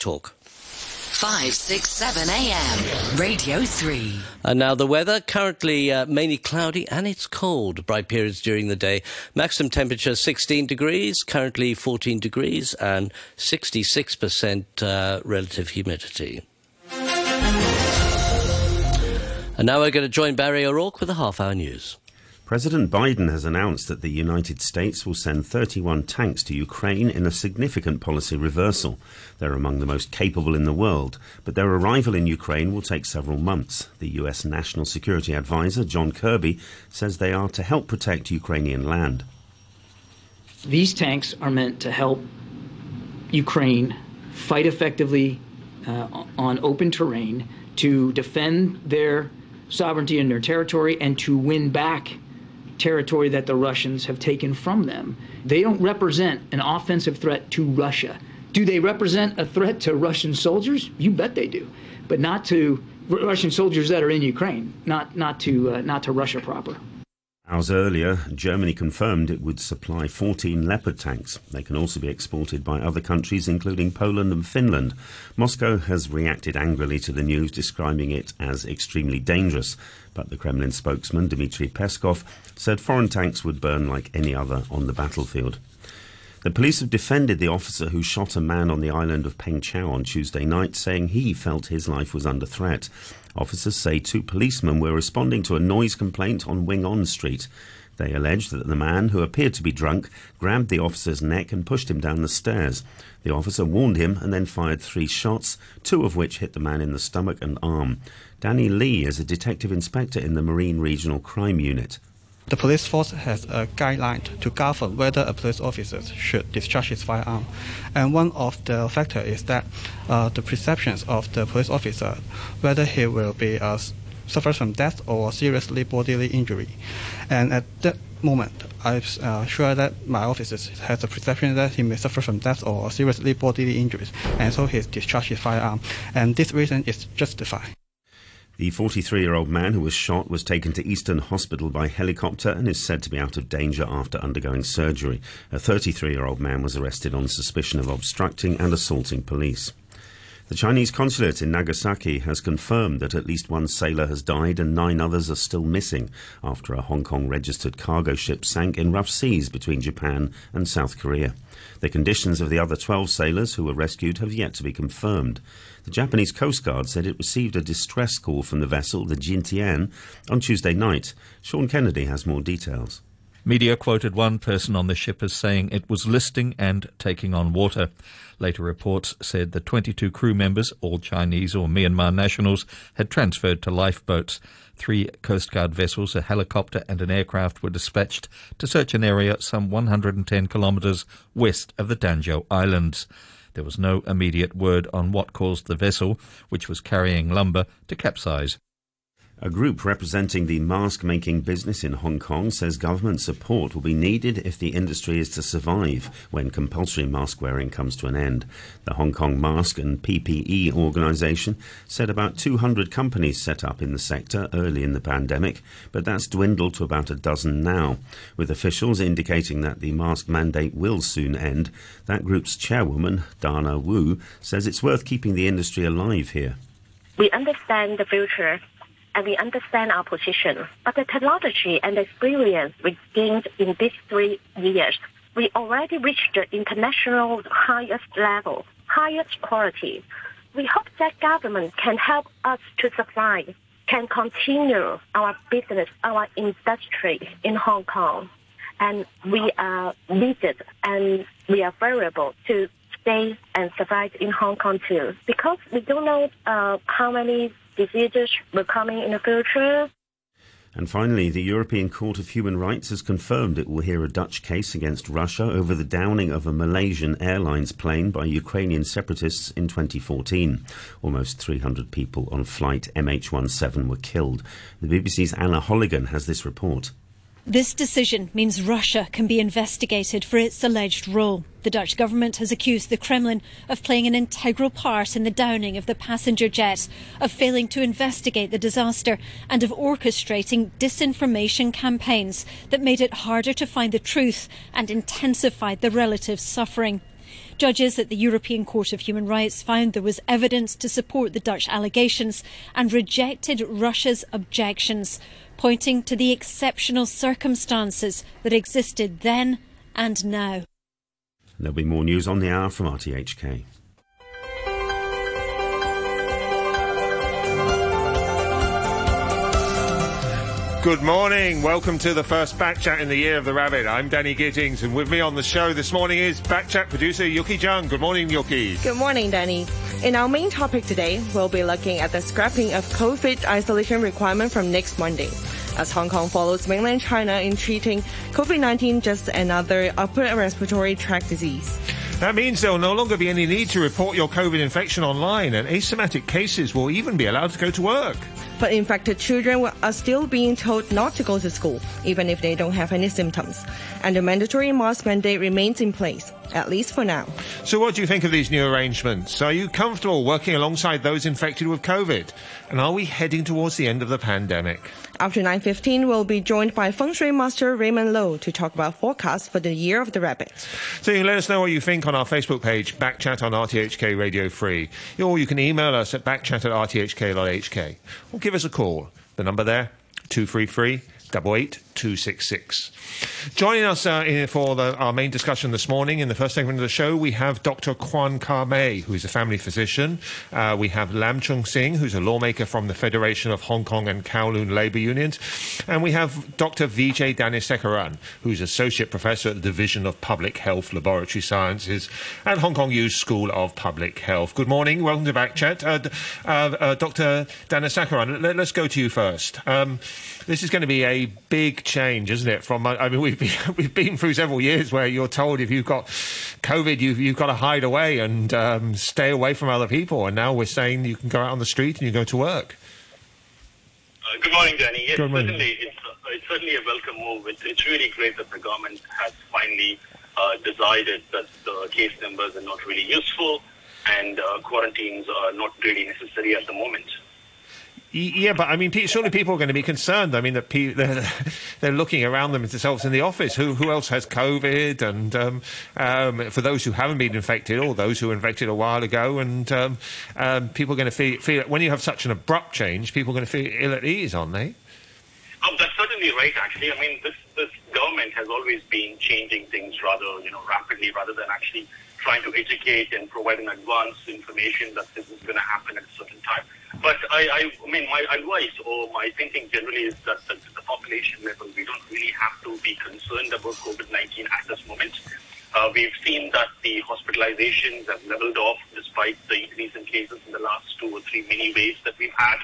Talk. 567 AM, Radio 3. And now the weather, currently uh, mainly cloudy and it's cold. Bright periods during the day. Maximum temperature 16 degrees, currently 14 degrees, and 66% uh, relative humidity. And now we're going to join Barry O'Rourke with the half hour news. President Biden has announced that the United States will send 31 tanks to Ukraine in a significant policy reversal. They're among the most capable in the world, but their arrival in Ukraine will take several months. The U.S. National Security Advisor, John Kirby, says they are to help protect Ukrainian land. These tanks are meant to help Ukraine fight effectively uh, on open terrain to defend their sovereignty and their territory and to win back territory that the Russians have taken from them. They don't represent an offensive threat to Russia. Do they represent a threat to Russian soldiers? You bet they do, but not to Russian soldiers that are in Ukraine, not not to uh, not to Russia proper. Hours earlier, Germany confirmed it would supply 14 Leopard tanks. They can also be exported by other countries, including Poland and Finland. Moscow has reacted angrily to the news, describing it as extremely dangerous. But the Kremlin spokesman, Dmitry Peskov, said foreign tanks would burn like any other on the battlefield. The police have defended the officer who shot a man on the island of Peng Chau on Tuesday night, saying he felt his life was under threat. Officers say two policemen were responding to a noise complaint on Wing On Street. They allege that the man, who appeared to be drunk, grabbed the officer's neck and pushed him down the stairs. The officer warned him and then fired three shots, two of which hit the man in the stomach and arm. Danny Lee is a detective inspector in the Marine Regional Crime Unit. The police force has a guideline to govern whether a police officer should discharge his firearm. And one of the factors is that uh, the perceptions of the police officer, whether he will be uh, suffer from death or seriously bodily injury. And at that moment, I'm uh, sure that my officer has a perception that he may suffer from death or seriously bodily injuries, and so he discharged his firearm. And this reason is justified. The 43 year old man who was shot was taken to Eastern Hospital by helicopter and is said to be out of danger after undergoing surgery. A 33 year old man was arrested on suspicion of obstructing and assaulting police. The Chinese consulate in Nagasaki has confirmed that at least one sailor has died and nine others are still missing after a Hong Kong registered cargo ship sank in rough seas between Japan and South Korea. The conditions of the other 12 sailors who were rescued have yet to be confirmed. The Japanese Coast Guard said it received a distress call from the vessel, the Jintian, on Tuesday night. Sean Kennedy has more details. Media quoted one person on the ship as saying it was listing and taking on water. Later reports said the 22 crew members, all Chinese or Myanmar nationals, had transferred to lifeboats. Three Coast Guard vessels, a helicopter, and an aircraft were dispatched to search an area some 110 kilometres west of the Danjo Islands. There was no immediate word on what caused the vessel, which was carrying lumber, to capsize. A group representing the mask making business in Hong Kong says government support will be needed if the industry is to survive when compulsory mask wearing comes to an end. The Hong Kong Mask and PPE organisation said about 200 companies set up in the sector early in the pandemic, but that's dwindled to about a dozen now, with officials indicating that the mask mandate will soon end. That group's chairwoman, Dana Wu, says it's worth keeping the industry alive here. We understand the future and we understand our position. But the technology and experience we gained in these three years, we already reached the international highest level, highest quality. We hope that government can help us to supply, can continue our business, our industry in Hong Kong. And we are needed and we are variable to stay and survive in Hong Kong too. Because we don't know uh, how many diseases come in the future. And finally, the European Court of Human Rights has confirmed it will hear a Dutch case against Russia over the downing of a Malaysian Airlines plane by Ukrainian separatists in 2014. Almost 300 people on flight MH17 were killed. The BBC's Anna Holligan has this report. This decision means Russia can be investigated for its alleged role. The Dutch government has accused the Kremlin of playing an integral part in the downing of the passenger jet, of failing to investigate the disaster, and of orchestrating disinformation campaigns that made it harder to find the truth and intensified the relative suffering. Judges at the European Court of Human Rights found there was evidence to support the Dutch allegations and rejected Russia's objections, pointing to the exceptional circumstances that existed then and now. There'll be more news on the hour from RTHK. Good morning. Welcome to the first Backchat in the year of the rabbit. I'm Danny Gittings, and with me on the show this morning is Backchat producer Yuki Jung. Good morning, Yuki. Good morning, Danny. In our main topic today, we'll be looking at the scrapping of COVID isolation requirement from next Monday. As Hong Kong follows mainland China in treating COVID-19 just another upper respiratory tract disease. That means there will no longer be any need to report your COVID infection online, and asymptomatic cases will even be allowed to go to work. But infected children are still being told not to go to school, even if they don't have any symptoms. And the mandatory mask mandate remains in place, at least for now. So, what do you think of these new arrangements? Are you comfortable working alongside those infected with COVID? And are we heading towards the end of the pandemic? After 9.15, we'll be joined by Feng Shui Master Raymond Lo to talk about forecasts for the year of the rabbit. So you can let us know what you think on our Facebook page, Backchat on RTHK Radio Free. Or you can email us at backchat at rthk.hk. Or give us a call. The number there, 233 88266. Joining us uh, for the, our main discussion this morning in the first segment of the show, we have Dr. Kwan Kar who is a family physician. Uh, we have Lam Chun Sing, who's a lawmaker from the Federation of Hong Kong and Kowloon Labour Unions. And we have Dr. Vijay Dhanasekaran, who's Associate Professor at the Division of Public Health Laboratory Sciences at Hong Kong U School of Public Health. Good morning. Welcome to Backchat. Uh, uh, uh Dr. Dhanasekaran, let, us go to you first. Um, this is going to be a big change, isn't it? From I mean, we've been, we've been through several years where you're told if you've got COVID, you've you've got to hide away and um, stay away from other people, and now we're saying you can go out on the street and you go to work. Uh, good morning, Danny. Yes, good morning. certainly, it's, uh, it's certainly a welcome move. It's, it's really great that the government has finally uh, decided that the case numbers are not really useful and uh, quarantines are not really necessary at the moment. Yeah, but I mean, surely people are going to be concerned. I mean, that they're, they're looking around themselves in the office. Who who else has COVID? And um, um, for those who haven't been infected, or those who were infected a while ago, and um, um people are going to feel, feel when you have such an abrupt change, people are going to feel ill at ease, aren't they? Oh, that's certainly right. Actually, I mean, this this government has always been changing things rather, you know, rapidly, rather than actually trying to educate and provide an advance information that this is going to happen at a certain time. But I, I, I mean, my advice or my thinking generally is that at the population level, we don't really have to be concerned about COVID-19 at this moment. Uh, we've seen that the hospitalizations have leveled off despite the increase in cases in the last two or three mini waves that we've had.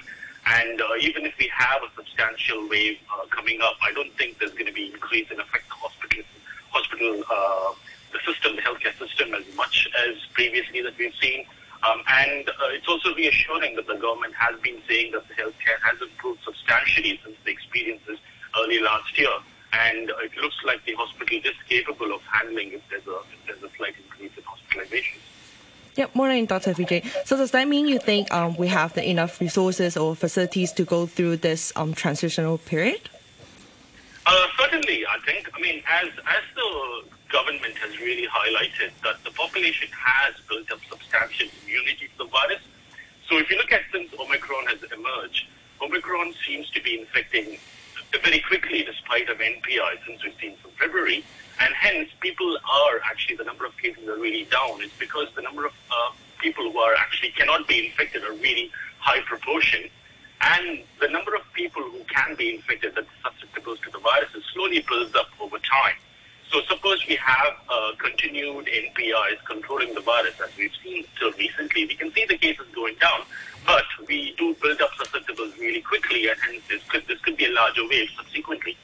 And uh, even if we have a substantial wave uh, coming up, I don't think there's going to be increase in affect hospital, hospital, uh, the system, the healthcare system as much as previously that we've seen. Um, and uh, it's also reassuring that the government has been saying that the healthcare has improved substantially since the experiences early last year. And uh, it looks like the hospital is capable of handling if there's a, if there's a slight increase in hospitalizations. Yeah, morning, Dr. Vijay. So does that mean you think um, we have the enough resources or facilities to go through this um, transitional period? Uh, certainly, I think. I mean, as as the government has really highlighted that the population has built up substantial immunity to the virus. So if you look at since Omicron has emerged, Omicron seems to be infecting very quickly despite of NPI since we've seen from February. And hence, people are actually, the number of cases are really down. It's because the number of uh, people who are actually cannot be infected are really high proportion. And the number of people who can be infected that are susceptible to the virus is slowly builds up over time. So suppose we have uh, continued NPIs controlling the virus, as we've seen till recently, we can see the cases going down, but we do build up susceptibles really quickly, and hence this could, this could be a larger wave subsequently.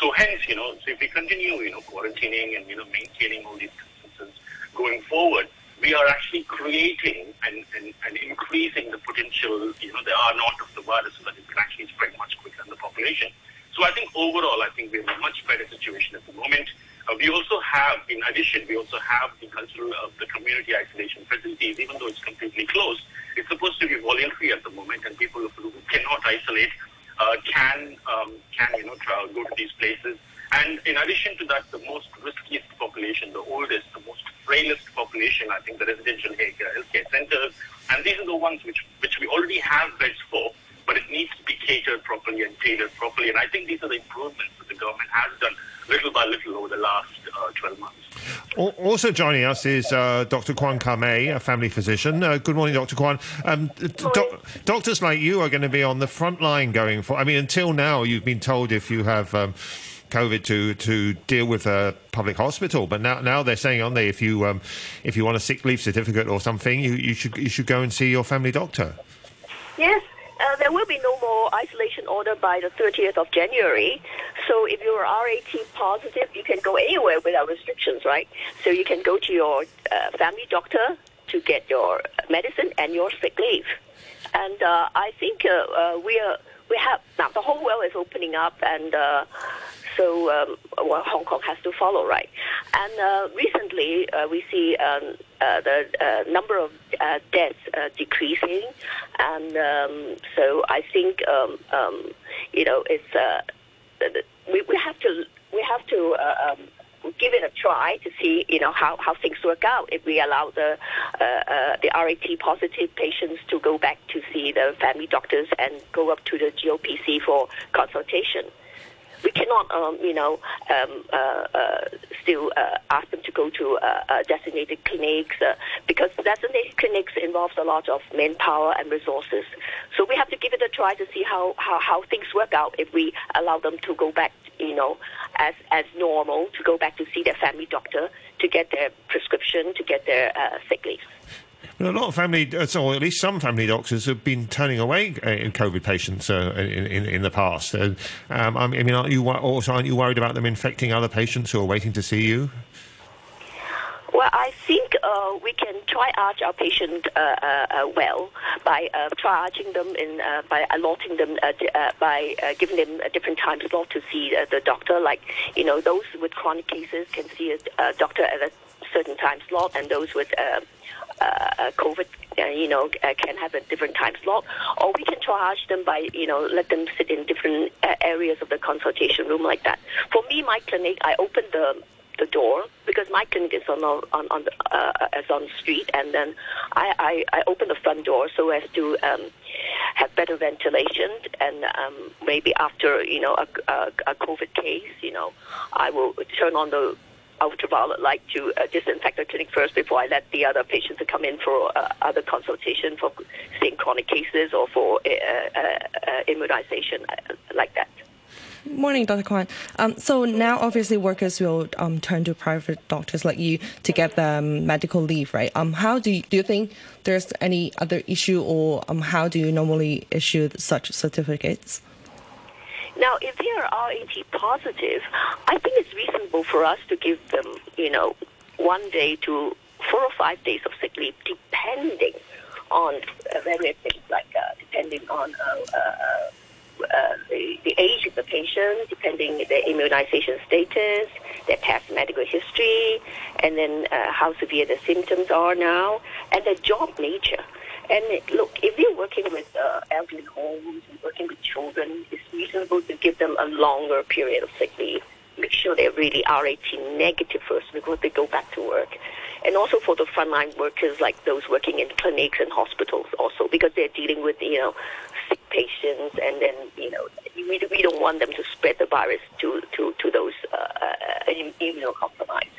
So hence, you know, so if we continue, you know, quarantining and, you know, maintaining all these distances going forward, we are actually creating and, and, and increasing the potential, you know, the R naught of the virus so that it can actually spread much quicker in the population. So I think overall, I think we're in a much better situation at the moment. Uh, we also have, in addition, we also have the cultural of the community isolation facilities, even though it's completely closed. It's supposed to be voluntary at the moment, and people who cannot isolate uh, can um, can you know travel, go to these places. And in addition to that, the most riskiest population, the oldest, the most frailest population, I think the residential healthcare centers, and these are the ones which which we already have beds for, but it needs to be catered properly and tailored properly. And I think these are the improvements that the government has done little by little over the last uh, 12 months. Also joining us is uh, Dr. Kwan Ka-mei, a family physician. Uh, good morning, Dr. Kwan. Um, d- doc- doctors like you are going to be on the front line going for. I mean, until now, you've been told if you have. Um, COVID to, to deal with a public hospital, but now now they're saying, aren't they? If you um, if you want a sick leave certificate or something, you, you should you should go and see your family doctor. Yes, uh, there will be no more isolation order by the 30th of January. So if you're RAT positive, you can go anywhere without restrictions, right? So you can go to your uh, family doctor to get your medicine and your sick leave. And uh, I think uh, uh, we are we have now the whole world is opening up, and uh, so um, well, Hong Kong has to follow, right? And uh, recently, uh, we see um, uh, the number of deaths decreasing, and um, so I think um, um, you know it's we, we have to we have to. Um, Give it a try to see, you know, how, how things work out. If we allow the uh, uh, the RAT positive patients to go back to see the family doctors and go up to the GOPC for consultation, we cannot, um, you know, um, uh, uh, still uh, ask them to go to uh, uh, designated clinics uh, because designated clinics involves a lot of manpower and resources. So we have to give it a try to see how, how, how things work out if we allow them to go back, you know, as as normal to go back to see their family doctor to get their prescription to get their sick leave. A lot of family, uh, so at least some family doctors have been turning away uh, COVID patients uh, in, in, in the past. Uh, um, I mean, aren't you also aren't you worried about them infecting other patients who are waiting to see you? Well, I think uh, we can triage our patient uh, uh, uh, well by triaging them uh, by allotting them by giving them a different time slot to see the doctor. Like you know, those with chronic cases can see a doctor at a certain time slot, and those with uh, uh, COVID, uh, you know, uh, can have a different time slot. Or we can triage them by, you know, let them sit in different uh, areas of the consultation room like that. For me, my clinic, I open the the door because my clinic is on on, on the, uh, is on the street, and then I, I, I open the front door so as to um, have better ventilation, and um, maybe after you know a, a, a COVID case, you know, I will turn on the ultraviolet light to uh, disinfect the first before I let the other patients come in for uh, other consultation for seeing chronic cases or for uh, uh, uh, immunization like that. Morning, Dr. Kwan. Um, so now, obviously, workers will um, turn to private doctors like you to get them medical leave, right? Um, how do you, do you think there's any other issue, or um, how do you normally issue such certificates? Now, if they are RAT positive, I think it's reasonable for us to give them, you know, one day to four or five days of sick leave, depending on uh, various things like uh, depending on uh, uh, uh, the, the age of the patient, depending their immunization status, their past medical history, and then how severe the symptoms are now, and their job nature. And look, if you're working with elderly homes and working with children, it's reasonable to give them a longer period of sick leave. Make sure they're really RAT negative first before they go back to work. And also for the frontline workers, like those working in clinics and hospitals, also because they're dealing with you know sick patients, and then you know we, we don't want them to spread the virus to to to those uh, uh, immunocompromised.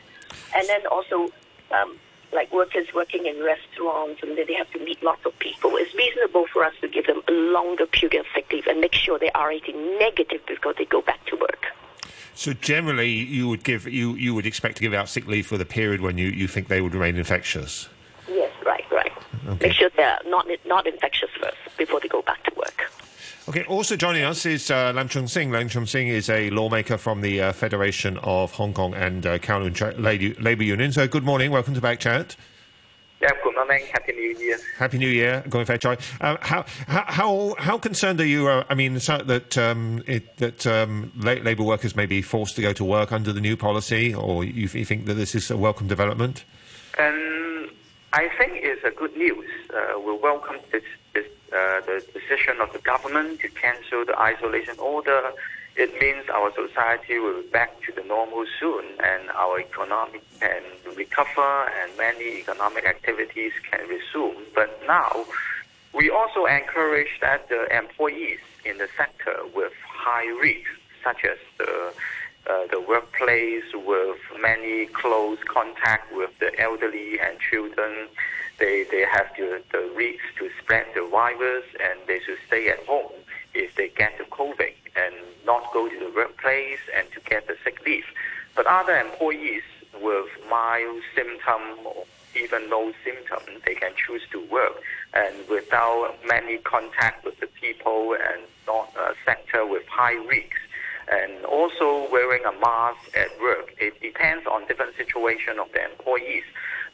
And then also. Um, like workers working in restaurants and they have to meet lots of people, it's reasonable for us to give them a longer period of sick leave and make sure they are rating negative before they go back to work. So generally, you would give you you would expect to give out sick leave for the period when you, you think they would remain infectious. Yes, right, right. Okay. Make sure they're not not infectious first before they go back to work. Okay, also joining us is uh, Lam Chun Sing. Lam Chun Sing is a lawmaker from the uh, Federation of Hong Kong and uh, Kowloon Tra- Labour Labour Union. So good morning, welcome to Back Chat. Yeah, good morning. Happy New Year. Happy New Year, Kung Hei Fat Choi. Um, how, how how concerned are you? Uh, I mean, that um, it, that um, la- Labour workers may be forced to go to work under the new policy, or you, you think that this is a welcome development? And I think it's a good news. Uh, we welcome this, this uh, the decision of the government to cancel the isolation order. It means our society will be back to the normal soon, and our economy can recover and many economic activities can resume. But now, we also encourage that the employees in the sector with high risk, such as the uh, the workplace with many close contact with the elderly and children, they, they have the, the risk to spread the virus and they should stay at home if they get the COVID and not go to the workplace and to get the sick leave. But other employees with mild symptom or even no symptom, they can choose to work and without many contact with the people and not a sector with high risks and also wearing a mask at work. It depends on different situation of the employees.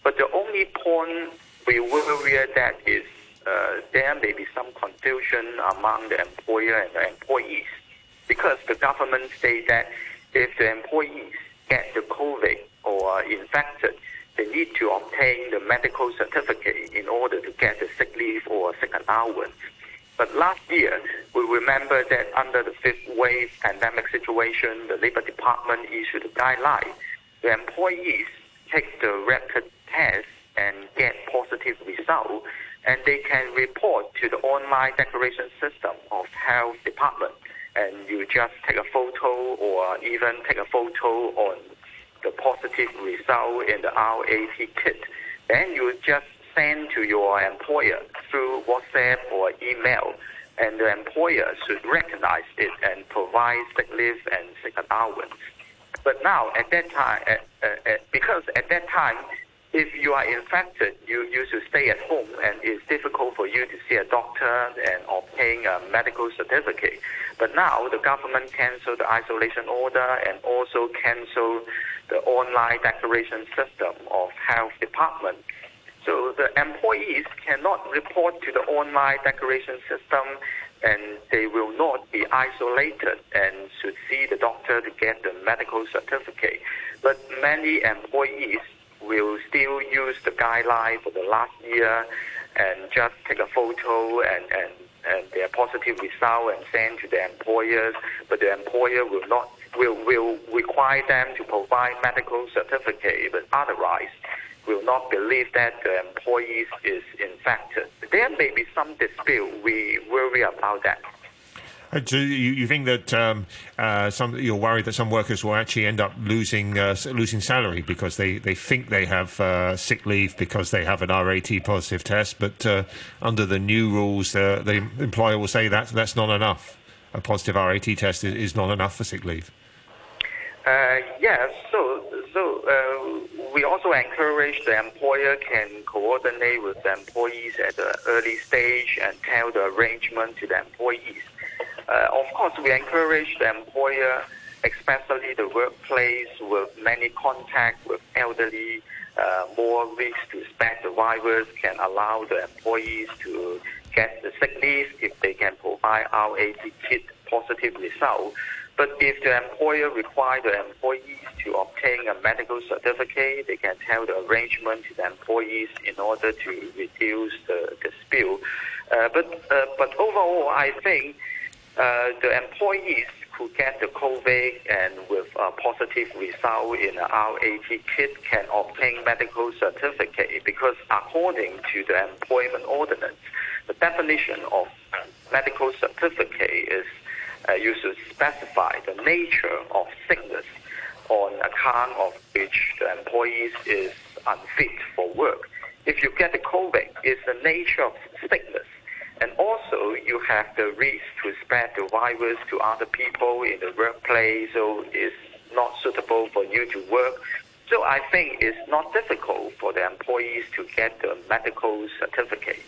But the only point we worry that is uh, there may be some confusion among the employer and the employees because the government say that if the employees get the COVID or infected, they need to obtain the medical certificate in order to get the sick leave or sick allowance. But last year, we remember that under the fifth wave pandemic situation, the Labor Department issued a guideline. The employees take the rapid test and get positive result, and they can report to the online declaration system of health department. And you just take a photo or even take a photo on the positive result in the RAT kit. Then you just send to your employer through WhatsApp or email, and the employer should recognize it and provide sick leave and sick allowance. But now, at that time, at, uh, at, because at that time, if you are infected, you, you should stay at home, and it's difficult for you to see a doctor and obtain a medical certificate. But now, the government canceled the isolation order and also canceled the online declaration system of health department. So the employees cannot report to the online declaration system and they will not be isolated and should see the doctor to get the medical certificate. But many employees will still use the guideline for the last year and just take a photo and, and, and their positive result and send to the employers, but the employer will not will will require them to provide medical certificate, but otherwise will not believe that the employees is infected. There may be some dispute. We worry about that. Uh, So you, you think that um, uh, some you're worried that some workers will actually end up losing uh, losing salary because they, they think they have uh, sick leave because they have an RAT positive test, but uh, under the new rules, uh, the employer will say that that's not enough. A positive RAT test is, is not enough for sick leave. Uh, yes, so so uh, we also encourage the employer can coordinate with the employees at the early stage and tell the arrangement to the employees. Uh, of course, we encourage the employer, especially the workplace with many contact with elderly, uh, more risk to spread the virus, can allow the employees to get the sick leave if they can provide RAT kit positive result. But if the employer require the employees to obtain a medical certificate, they can tell the arrangement to the employees in order to reduce the, the spill. Uh, but uh, but overall, I think uh, the employees who get the COVID and with a positive result in a RAT kit can obtain medical certificate because according to the employment ordinance, the definition of medical certificate is uh, you should specify the nature of sickness on account of which the employees is unfit for work. If you get the COVID, it's the nature of sickness. And also, you have the risk to spread the virus to other people in the workplace, so it's not suitable for you to work. So I think it's not difficult for the employees to get the medical certificate.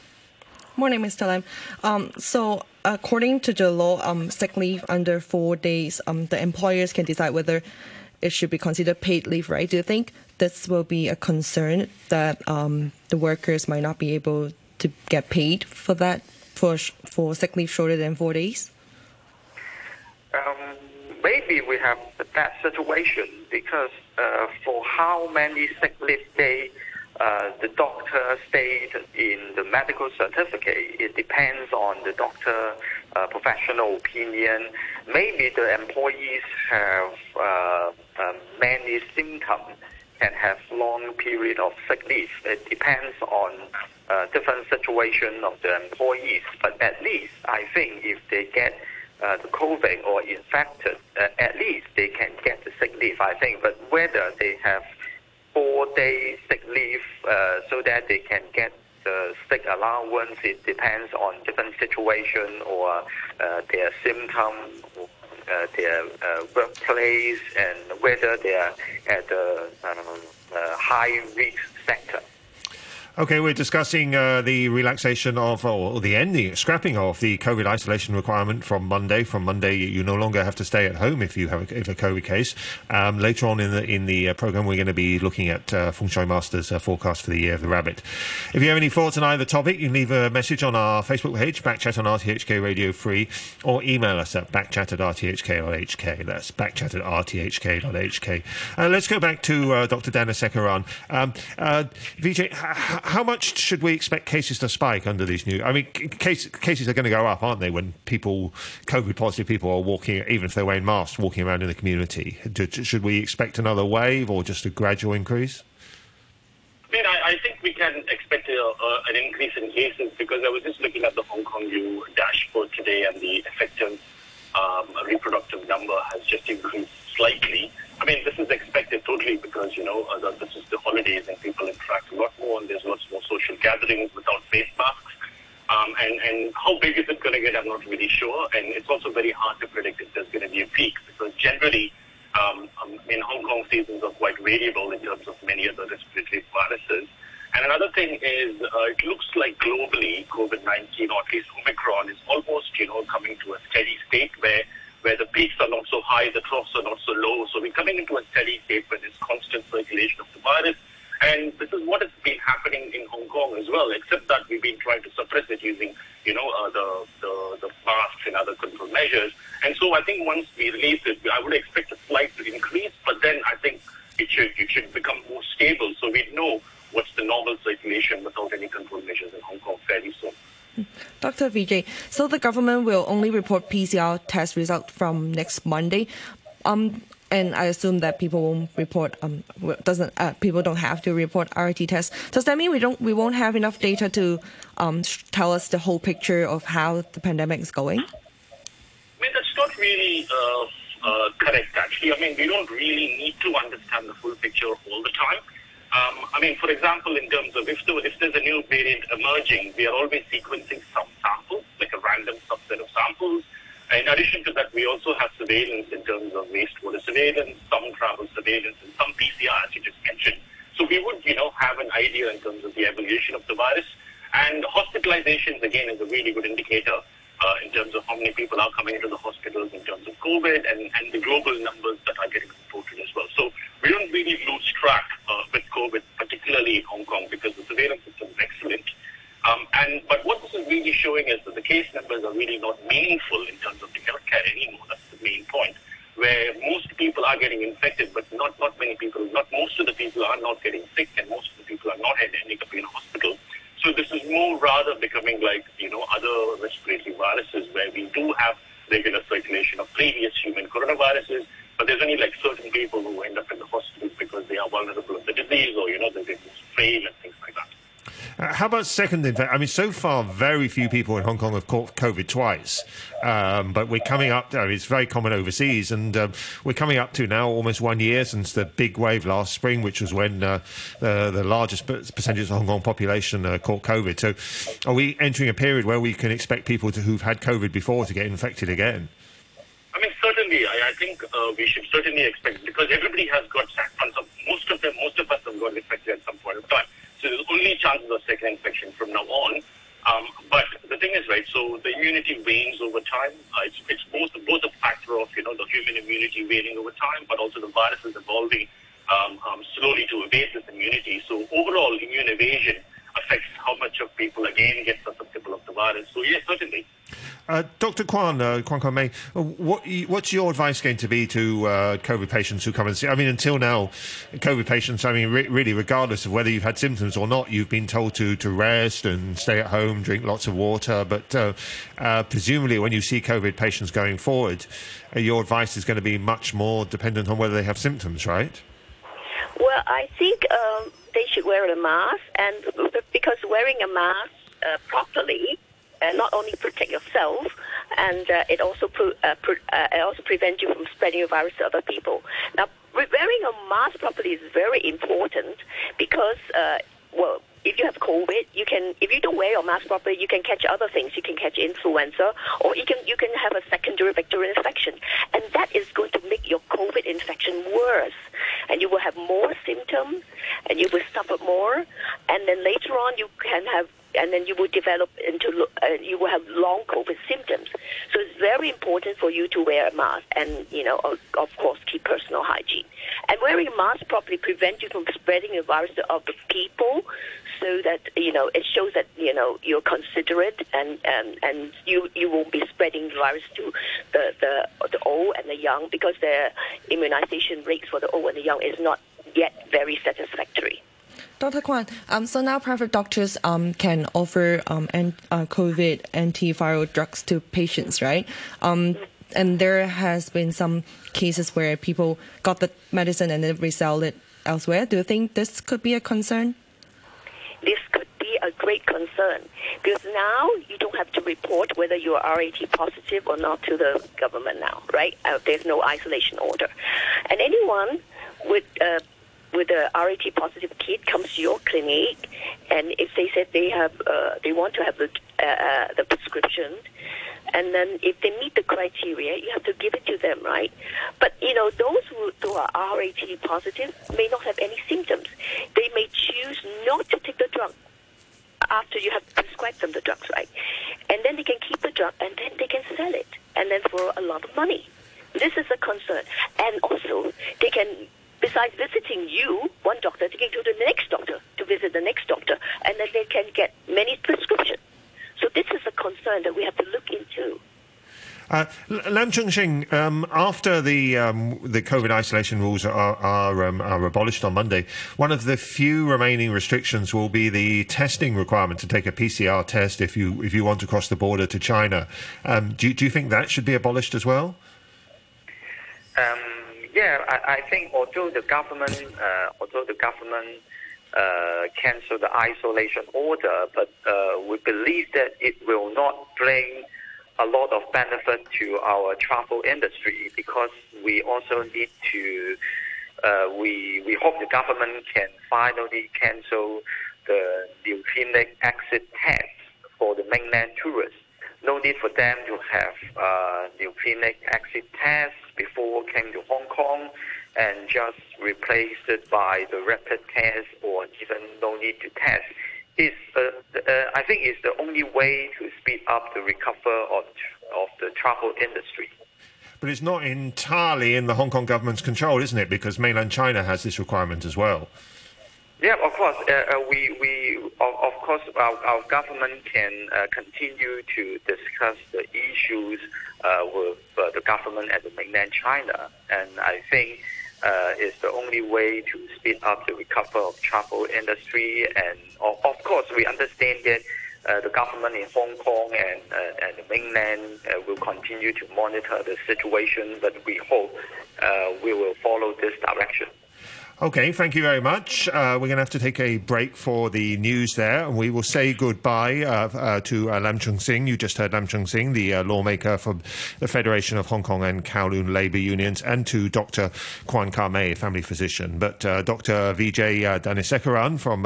Morning, Mr. Lam. Um, so, according to the law, um, sick leave under four days, um, the employers can decide whether it should be considered paid leave, right? Do you think this will be a concern that um, the workers might not be able to get paid for that for for sick leave shorter than four days? Um, maybe we have that situation because uh, for how many sick leave days uh, the doctor stated in the medical certificate, it depends on the doctor uh, professional opinion. Maybe the employees have uh, uh, many symptoms can have long period of sick leave. It depends on uh, different situation of the employees, but at least I think if they get uh, the COVID or infected, uh, at least they can get the sick leave. I think, but whether they have four days sick leave uh, so that they can get the sick allowance, it depends on different situation or uh, their symptom, uh, their uh, workplace, and whether they are at the um, uh, high risk sector. Okay, we're discussing uh, the relaxation of, or the ending, scrapping of the COVID isolation requirement from Monday. From Monday, you no longer have to stay at home if you have a, if a COVID case. Um, later on in the in the uh, program, we're going to be looking at uh, Feng Shui Masters' uh, forecast for the year of the rabbit. If you have any thoughts on either topic, you can leave a message on our Facebook page, Backchat on RTHK Radio Free, or email us at backchat at rthk.hk. That's backchat at rthk.hk. Uh, let's go back to uh, Dr. Dhanasekaran. Um, uh, Vijay, how much should we expect cases to spike under these new? I mean, case, cases are going to go up, aren't they? When people, COVID positive people, are walking, even if they're wearing masks, walking around in the community. Should we expect another wave or just a gradual increase? I mean, I, I think we can expect a, an increase in cases because I was just looking at the Hong Kong U dashboard today, and the effective um, reproductive number has just increased slightly. I mean, this is expected totally because, you know, uh, this is the holidays and people interact a lot more and there's lots more social gatherings without face masks. Um, and, and how big is it going to get, I'm not really sure. And it's also very hard to predict if there's going to be a peak because generally, um, um, in Hong Kong, seasons are quite variable in terms of many other respiratory viruses. And another thing is, uh, it looks like globally, COVID-19, or at least Omicron, is almost, you know, coming to a steady state where where the peaks are not so high, the troughs are not so low. So we're coming into a steady state where there's constant circulation of the virus. And this is what has been happening in Hong Kong as well, except that we've been trying to suppress it using, you know, uh, the, the, the masks and other control measures. And so I think once we release it, I would expect a slight increase, but then I think it should, it should become more stable so we know what's the normal circulation without any control measures in Hong Kong fairly soon. Dr. Vijay, so the government will only report PCR test result from next Monday. Um, and I assume that people won't report um doesn't uh, people don't have to report RT tests. Does that mean we don't we won't have enough data to um, tell us the whole picture of how the pandemic is going? I mean that's not really uh, uh, correct. Actually, I mean we don't really need to understand the full picture all the time. Um, I mean, for example, in terms of if, there, if there's a new variant emerging, we are always sequencing some samples, like a random subset of samples. In addition to that, we also have surveillance in terms of wastewater surveillance, some travel surveillance, and some PCR, as you just mentioned. So we would, you know, have an idea in terms of the evolution of the virus. And hospitalizations, again, is a really good indicator uh, in terms of how many people are coming into the hospitals in terms of COVID and, and the global numbers that are getting reported as well. So we don't really lose track uh, with COVID, particularly in Hong Kong, because the surveillance system is excellent. Um, and but what this is really showing is that the case numbers are really not meaningful in terms of the healthcare anymore. That's the main point. Where most people are getting infected, but not not many people. Not most of the people are not getting sick, and most of the people are not ending up in a hospital. So this is more rather becoming like you know other respiratory viruses, where we do have regular circulation of previous human coronaviruses, but there's only like certain people who end up in the hospital because they are vulnerable to the disease or, you know, they're fail and things like that. Uh, how about second infection? I mean, so far, very few people in Hong Kong have caught COVID twice. Um, but we're coming up, it's very common overseas, and um, we're coming up to now almost one year since the big wave last spring, which was when uh, the, the, largest percentage of the Hong Kong population uh, caught COVID. So are we entering a period where we can expect people to, who've had COVID before to get infected again? I certainly, I, I think uh, we should certainly expect because everybody has got some. most of them, most of us have got infected at some point of time. So there's only chances of second infection from now on. Um, but the thing is, right? So the immunity wanes over time. Uh, it's, it's both both a factor of you know the human immunity waning over time, but also the virus is evolving um, um, slowly to evade this immunity. So overall, immune evasion affects how much of people again get susceptible of the virus. So yes, certainly. Uh, Dr. Kwan, uh, Kwan Kwan Mei, uh, what, what's your advice going to be to uh, COVID patients who come and see? I mean, until now, COVID patients, I mean, re- really, regardless of whether you've had symptoms or not, you've been told to, to rest and stay at home, drink lots of water. But uh, uh, presumably, when you see COVID patients going forward, your advice is going to be much more dependent on whether they have symptoms, right? Well, I think um, they should wear a mask, and because wearing a mask uh, properly uh, not only protect yourself, and uh, it also pro- uh, pro- uh, it also prevents you from spreading the virus to other people. Now, wearing a mask properly is very important because, uh, well, if you have COVID, you can if you don't wear your mask properly, you can catch other things. You can catch influenza, or you can you can have a secondary bacterial infection, and that is going to make your COVID infection worse. And you will have more symptoms, and you will suffer more, and then later on you can have and then you will develop into uh, you will have long COVID symptoms. So it's very important for you to wear a mask and you know of, of course keep personal hygiene. And wearing a mask properly prevents you from spreading the virus to other people. So that you know it shows that you know you're considerate and and, and you you won't be spreading the virus to the, the the old and the young because the immunization rates for the old and the young is not yet very satisfactory. Dr. Kwan, um, so now private doctors um, can offer um, uh, COVID antiviral drugs to patients, right? Um, and there has been some cases where people got the medicine and then resell it elsewhere. Do you think this could be a concern? This could be a great concern because now you don't have to report whether you are RAT positive or not to the government now, right? Uh, there's no isolation order. And anyone with uh, with a RAT positive kid comes to your clinic, and if they said they have, uh, they want to have the uh, uh, the prescription, and then if they meet the criteria, you have to give it to them, right? But you know, those who, who are RAT positive may not have any symptoms. They may choose not to take the drug after you have prescribed them the drugs, right? And then they can keep the drug, and then they can sell it, and then for a lot of money. This is a concern, and also they can besides visiting you, one doctor, they can go to the next doctor to visit the next doctor, and then they can get many prescriptions. So this is a concern that we have to look into. Uh, Lam Chun Sing, um, after the um, the COVID isolation rules are are, um, are, abolished on Monday, one of the few remaining restrictions will be the testing requirement to take a PCR test if you if you want to cross the border to China. Um, do, do you think that should be abolished as well? Um, yeah, I, I think although the government, uh, although the government uh, cancel the isolation order, but uh, we believe that it will not bring a lot of benefit to our travel industry because we also need to. Uh, we we hope the government can finally cancel the nucleic acid test for the mainland tourists. No need for them to have uh, nucleic acid tests before came to Hong Kong and just replaced it by the rapid test or even no need to test is uh, uh, I think is the only way to speed up the recovery of, of the travel industry. But it's not entirely in the Hong Kong government's control, isn't it? Because mainland China has this requirement as well. Yeah, of course. Uh, uh, we we of, of course our, our government can uh, continue to discuss the issues uh, with uh, the government at the mainland China, and I think uh, it's the only way to speed up the recovery of travel industry. And of, course, we understand that. Uh, the government in Hong Kong and, uh, and the mainland uh, will continue to monitor the situation, but we hope we will follow this direction. Okay, thank you very much. Uh, we're going to have to take a break for the news there, and we will say goodbye uh, uh, to uh, Lam Chun Sing. You just heard Lam Chun Sing, the uh, lawmaker from the Federation of Hong Kong and Kowloon Labour Unions, and to Dr. Kwan Ka-mei, family physician. But uh, Dr. Vijay uh, Dhanasekaran from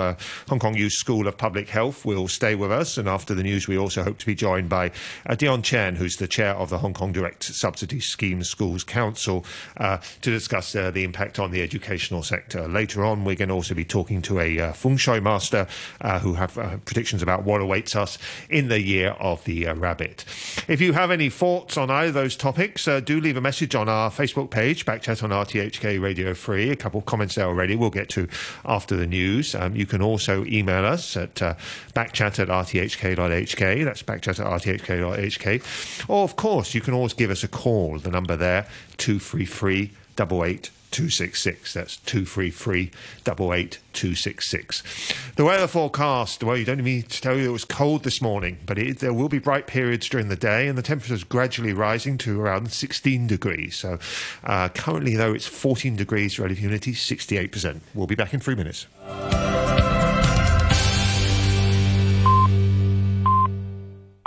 Hong Kong U School of Public Health will stay with us, and after the news, we also hope to be joined by Dion Chen, who's the chair of the Hong Kong Direct Subsidy Scheme Schools Council, to discuss the impact on the educational sector sector. Later on, we're going to also be talking to a uh, feng shui master uh, who have uh, predictions about what awaits us in the year of the uh, rabbit. If you have any thoughts on either of those topics, uh, do leave a message on our Facebook page, Backchat on RTHK Radio Free. A couple of comments there already we'll get to after the news. Um, you can also email us at uh, backchat at rthk.hk. That's backchat at rthk.hk. Or, of course, you can always give us a call. The number there, 233 88 266. That's 233 266. The weather forecast, well, you don't need me to tell you it was cold this morning, but it, there will be bright periods during the day and the temperature is gradually rising to around 16 degrees. So uh, currently, though, it's 14 degrees, relative humidity 68%. We'll be back in three minutes.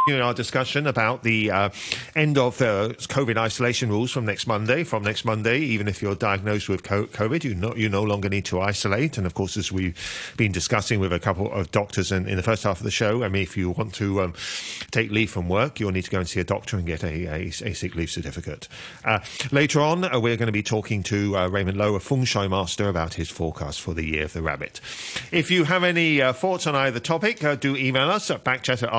In our discussion about the uh, end of the COVID isolation rules from next Monday. From next Monday, even if you're diagnosed with COVID, you no, you no longer need to isolate. And of course, as we've been discussing with a couple of doctors in, in the first half of the show, I mean, if you want to um, take leave from work, you'll need to go and see a doctor and get a, a, a sick leave certificate. Uh, later on, uh, we're going to be talking to uh, Raymond Lo, a feng shui master, about his forecast for the year of the rabbit. If you have any uh, thoughts on either topic, uh, do email us at backchat at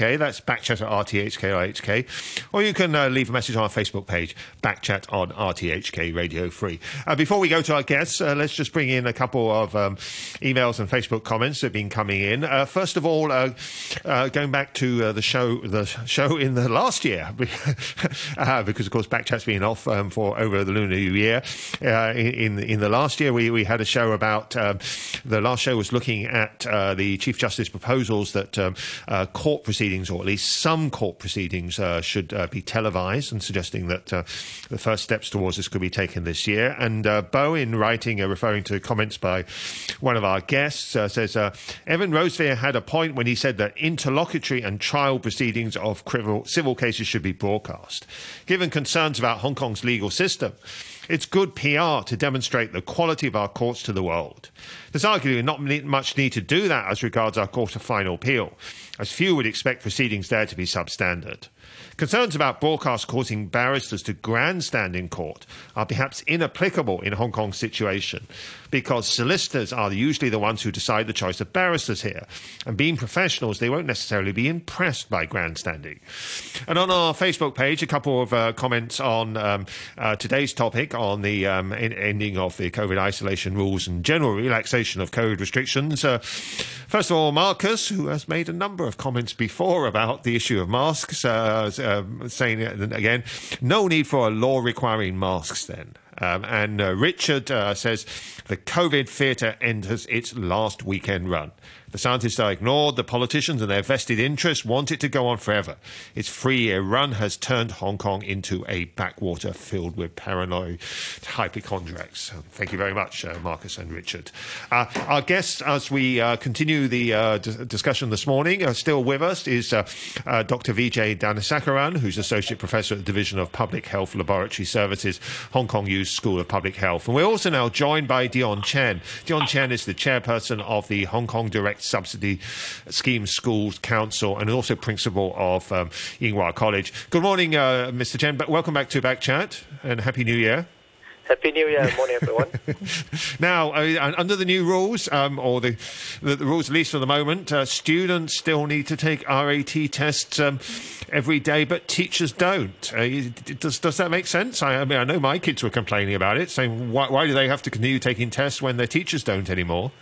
that's Backchat at RTHK Or you can uh, leave a message on our Facebook page, Backchat on RTHK Radio 3. Uh, before we go to our guests, uh, let's just bring in a couple of um, emails and Facebook comments that have been coming in. Uh, first of all, uh, uh, going back to the show, the show in the last year, because of course Backchat's been off um, for over the Lunar New Year. in in the last year, we, we had a show about um, the last show was looking at the Chief Justice proposals that um, court proceedings, or at least some court proceedings uh, should uh, be televised, and suggesting that uh, the first steps towards this could be taken this year. And uh, Bo, in writing, uh, referring to comments by one of our guests, uh, says Evan Rosevere had a point when he said that interlocutory and trial proceedings of civil cases should be broadcast. Given concerns about Hong Kong's legal system, it's good PR to demonstrate the quality of our courts to the world. There's arguably not much need to do that as regards our Court of Final Appeal, as few would expect proceedings there to be substandard. Concerns about broadcast causing barristers to grandstand in court are perhaps inapplicable in Hong Kong's situation because solicitors are usually the ones who decide the choice of barristers here. And being professionals, they won't necessarily be impressed by grandstanding. And on our Facebook page, a couple of uh, comments on um, uh, today's topic on the um, ending of the COVID isolation rules and general relaxation of COVID restrictions. Uh, first of all, Marcus, who has made a number of comments before about the issue of masks, uh, uh, saying again, no need for a law requiring masks then. Um, and uh, Richard uh, says the COVID theatre enters its last weekend run. The scientists are ignored. The politicians and their vested interests want it to go on forever. Its three-year run has turned Hong Kong into a backwater filled with paranoid hypochondriacs. Thank you very much, uh, Marcus and Richard. Uh, our guest, as we uh, continue the uh, d- discussion this morning, uh, still with us is uh, Dr. Vijay Dhanasekaran, who's Associate Professor at the Division of Public Health Laboratory Services, Hong Kong U School of Public Health. And we're also now joined by Dion Chen. Dion Chen is the chairperson of the Hong Kong Direct Subsidy Scheme Schools Council and also principal of um, Ying Wa College. Good morning, uh, Mr. Chen. But Welcome back to Back Chat and Happy New Year. Happy New Year, morning everyone. now, uh, under the new rules, um, or the, the, the, rules at least for the moment, uh, students still need to take RAT tests um, every day, but teachers don't. Uh, does does that make sense? I, I, mean, I know my kids were complaining about it, saying why, why do they have to continue taking tests when their teachers don't anymore?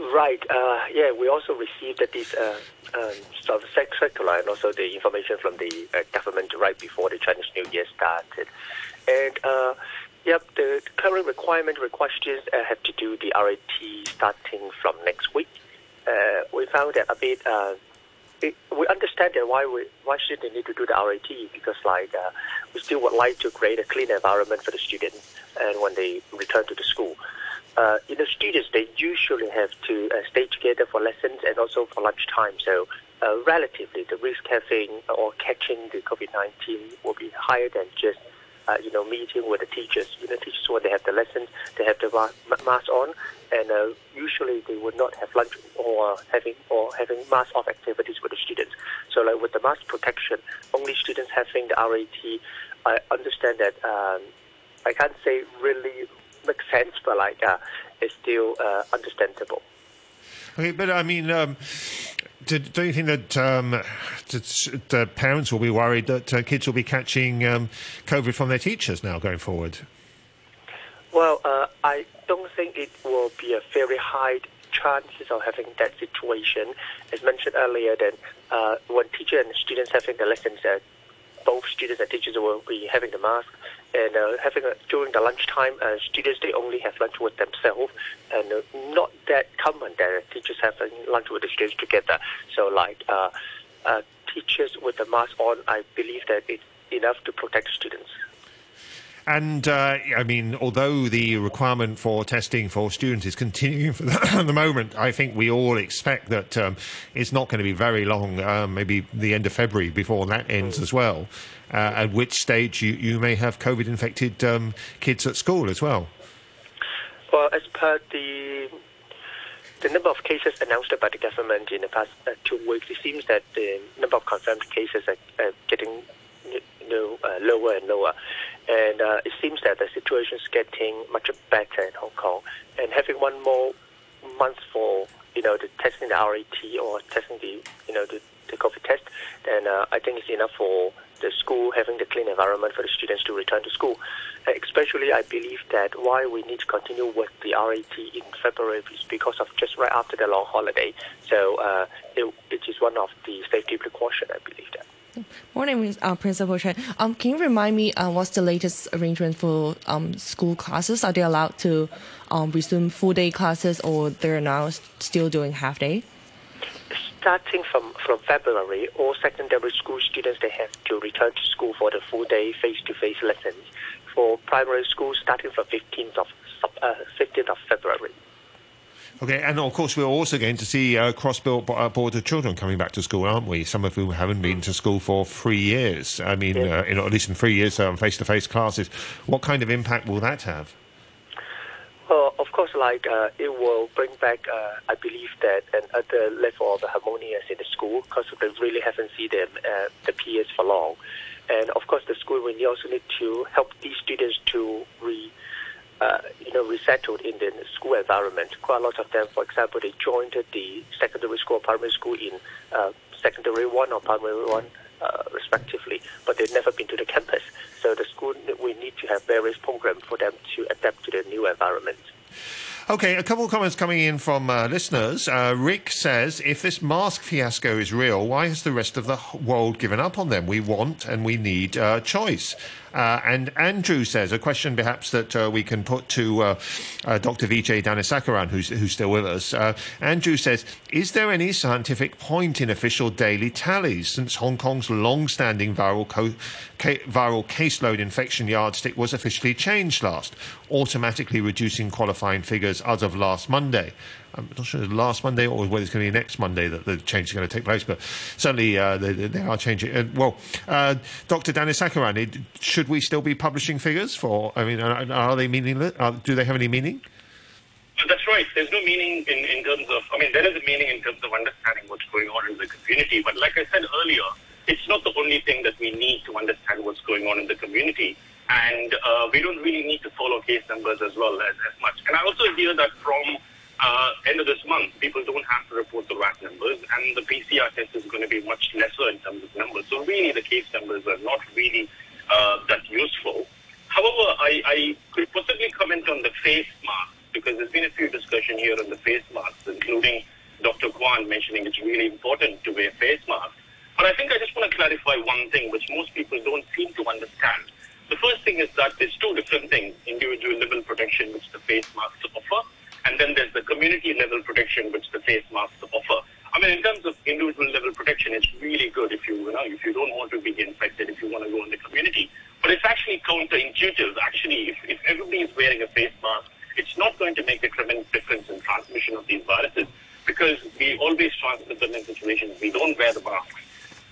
Right. Uh, yeah, we also received this uh, um, sort of circular and also the information from the uh, government right before the Chinese New Year started. And uh, yep, the current requirement questions uh, have to do the RAT starting from next week. Uh, we found that a bit. Uh, it, we understand that why we why should they need to do the RAT because like we still would like to create a clean environment for the students and when they return to the school uh, you know, students, they usually have to uh, stay together for lessons and also for lunchtime. So, uh, relatively, the risk having or catching the COVID-19 will be higher than just, uh, you know, meeting with the teachers. You know, teachers, when they have the lessons, they have the mask on, and uh, usually they would not have lunch or having or having mask off activities with the students. So, like with the mask protection, only students having the RAT, I understand that um, I can't say really sense, but like uh, it's still uh, understandable. Okay, but I mean, um, do, do, you think that um, the parents will be worried that uh, kids will be catching um, COVID from their teachers now going forward? Well, uh, I don't think it will be a very high chances of having that situation. As mentioned earlier, that uh, when teachers and students having the lessons, uh, both students and teachers will be having the mask. And uh, having a, during the lunchtime, uh, students they only have lunch with themselves, and uh, not that common that teachers have lunch with the students together. So, like uh, uh, teachers with the mask on, I believe that it's enough to protect students. And uh, I mean, although the requirement for testing for students is continuing for the, at the moment, I think we all expect that um, it's not going to be very long, um, maybe the end of February before that ends as well. Uh, at which stage you, you may have COVID infected um, kids at school as well. Well, as per the the number of cases announced by the government in the past uh, two weeks, it seems that the number of confirmed cases are uh, getting know, uh, lower and lower. And uh, it seems that the situation is getting much better in Hong Kong. And having one more month for you know the testing the RAT or testing the you know the, the COVID test, then uh, I think it's enough for the school having the clean environment for the students to return to school. Especially, I believe that why we need to continue with the RAT in February is because of just right after the long holiday. So uh, it, it is one of the safety precaution. I believe that. Morning, uh, Principal Chen. Um, can you remind me uh, what's the latest arrangement for um, school classes? Are they allowed to um, resume full day classes, or they're now still doing half day? Starting from, from February, all secondary school students they have to return to school for the full day face to face lessons. For primary school, starting from 15th of uh, 15th of February. Okay, and of course we're also going to see uh, cross-border children coming back to school, aren't we? Some of whom haven't been to school for three years. I mean, uh, in, at least in three years on face-to-face classes. What kind of impact will that have? Well, of course, like uh, it will bring back, uh, I believe that another level of harmonious in the school because they really haven't seen them, uh, the peers for long. And of course, the school will also need to help these students to re uh, you know, resettled in the school environment. Quite a lot of them, for example, they joined the secondary school primary school in uh, secondary one or primary one, uh, respectively, but they've never been to the campus. So the school, we need to have various programs for them to adapt to the new environment. Okay, a couple of comments coming in from uh, listeners. Uh, Rick says, if this mask fiasco is real, why has the rest of the world given up on them? We want and we need uh, choice. Uh, and Andrew says, a question perhaps that uh, we can put to uh, uh Dr. Vijay Dhanasekaran, who's, who's still with us. Uh, Andrew says, is there any scientific point in official daily tallies since Hong Kong's long-standing viral, co- ca- viral caseload infection yardstick was officially changed last, automatically reducing qualifying figures as of last Monday? I'm not sure last Monday or whether it's going to be next Monday that the change is going to take place, but certainly uh, they, they, are changing. Uh, well, uh, Dr. Dhanasekaran, should we still be publishing figures for? I mean, are, are they meaningless? do they have any meaning? That's right. There's no meaning in, in terms of, I mean, there is a meaning in terms of understanding what's going on in the community. But like I said earlier, it's not the only thing that we need to understand what's going on in the community. And uh, we don't really need to follow case numbers as well as, as much. And I also hear that from uh, end of this month, people don't have to report the RAT numbers, and the PCR test is going to be much lesser in terms of numbers. So really, the case numbers are not really uh, that useful. However, I, I could possibly comment on the face mask because there's been a few discussion here on the face masks, including Dr. Kwan mentioning it's really important to wear face masks. But I think I just want to clarify one thing, which most people don't seem to understand. The first thing is that there's two different things: individual level protection, which the face masks offer, and then there's the community level protection which the face masks offer. I mean, in terms of individual level protection, it's really good if you, you know, if you don't want to be infected, if you want to go in the community. But it's actually counterintuitive. Actually, if, if everybody is wearing a face mask, it's not going to make a tremendous difference in transmission of these viruses because we always transmit them in situations we don't wear the masks.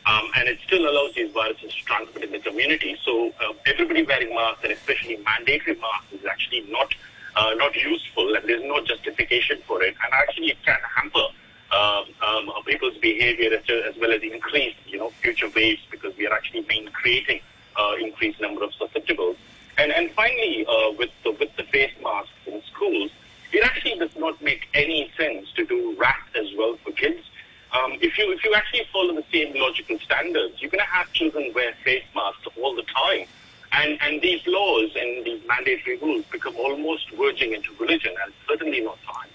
Um, and it still allows these viruses to transmit in the community. So uh, everybody wearing masks, and especially mandatory masks, is actually not uh, not useful and there's no justification for it. And actually, it can hamper um, um, people's behavior as, as, well as increase, you know, future waves because we are actually being creating uh, increased number of susceptibles. And and finally, uh, with the, with the face masks in schools, it actually does not make any sense to do RAT as well for kids. Um, if you if you actually follow the same logical standards, you're going to have children wear face masks all the time. And, and these laws and these mandatory rules become almost verging into religion and certainly not science.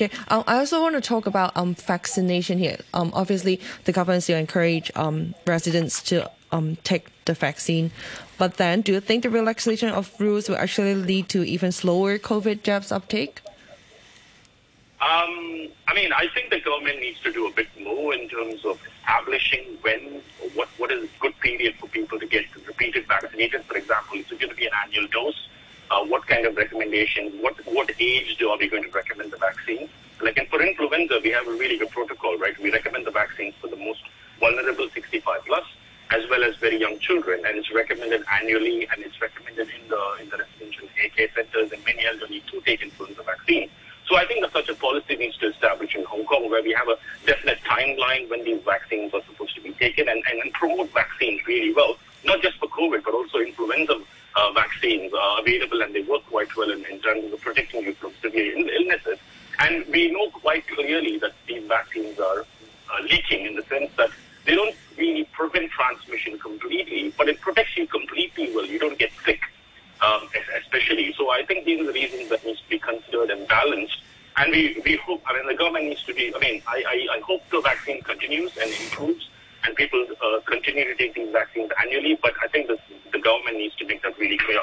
Yep, Um, I also want to talk about um, vaccination here. Um, obviously, the government still encourage um, residents to um, take the vaccine. But then, do you think the relaxation of rules will actually lead to even slower COVID jabs uptake? Um, I mean, I think the government needs to do a bit more in terms of establishing when or what, what is a good period for people to get repeated vaccinated. For example, is it going to be an annual dose? Uh, what kind of recommendations? What what age do are we going to recommend the vaccine? Like in, for influenza, we have a really good protocol, right? We recommend the vaccines for the most vulnerable 65 plus, as well as very young children, and it's recommended annually, and it's recommended in the in the residential care centers and many elderly to take influenza vaccine. So I think that such a policy needs to establish in Hong Kong where we have a definite timeline when these vaccines are supposed to be taken and, and, and promote vaccines really well, not just for COVID, but also influenza uh, vaccines are available and they work quite well in, in terms of protecting you from severe illnesses. And we know quite clearly that these vaccines are uh, leaking in the sense that they don't really prevent transmission completely, but it protects you completely well. You don't get sick um, especially. So I think these are the reasons that needs to be considered and balanced. And we, we hope, I mean, the government needs to be, I mean, I, I, I hope the vaccine continues and improves and people uh, continue to take these vaccines annually, but I think the, the government needs to make that really clear.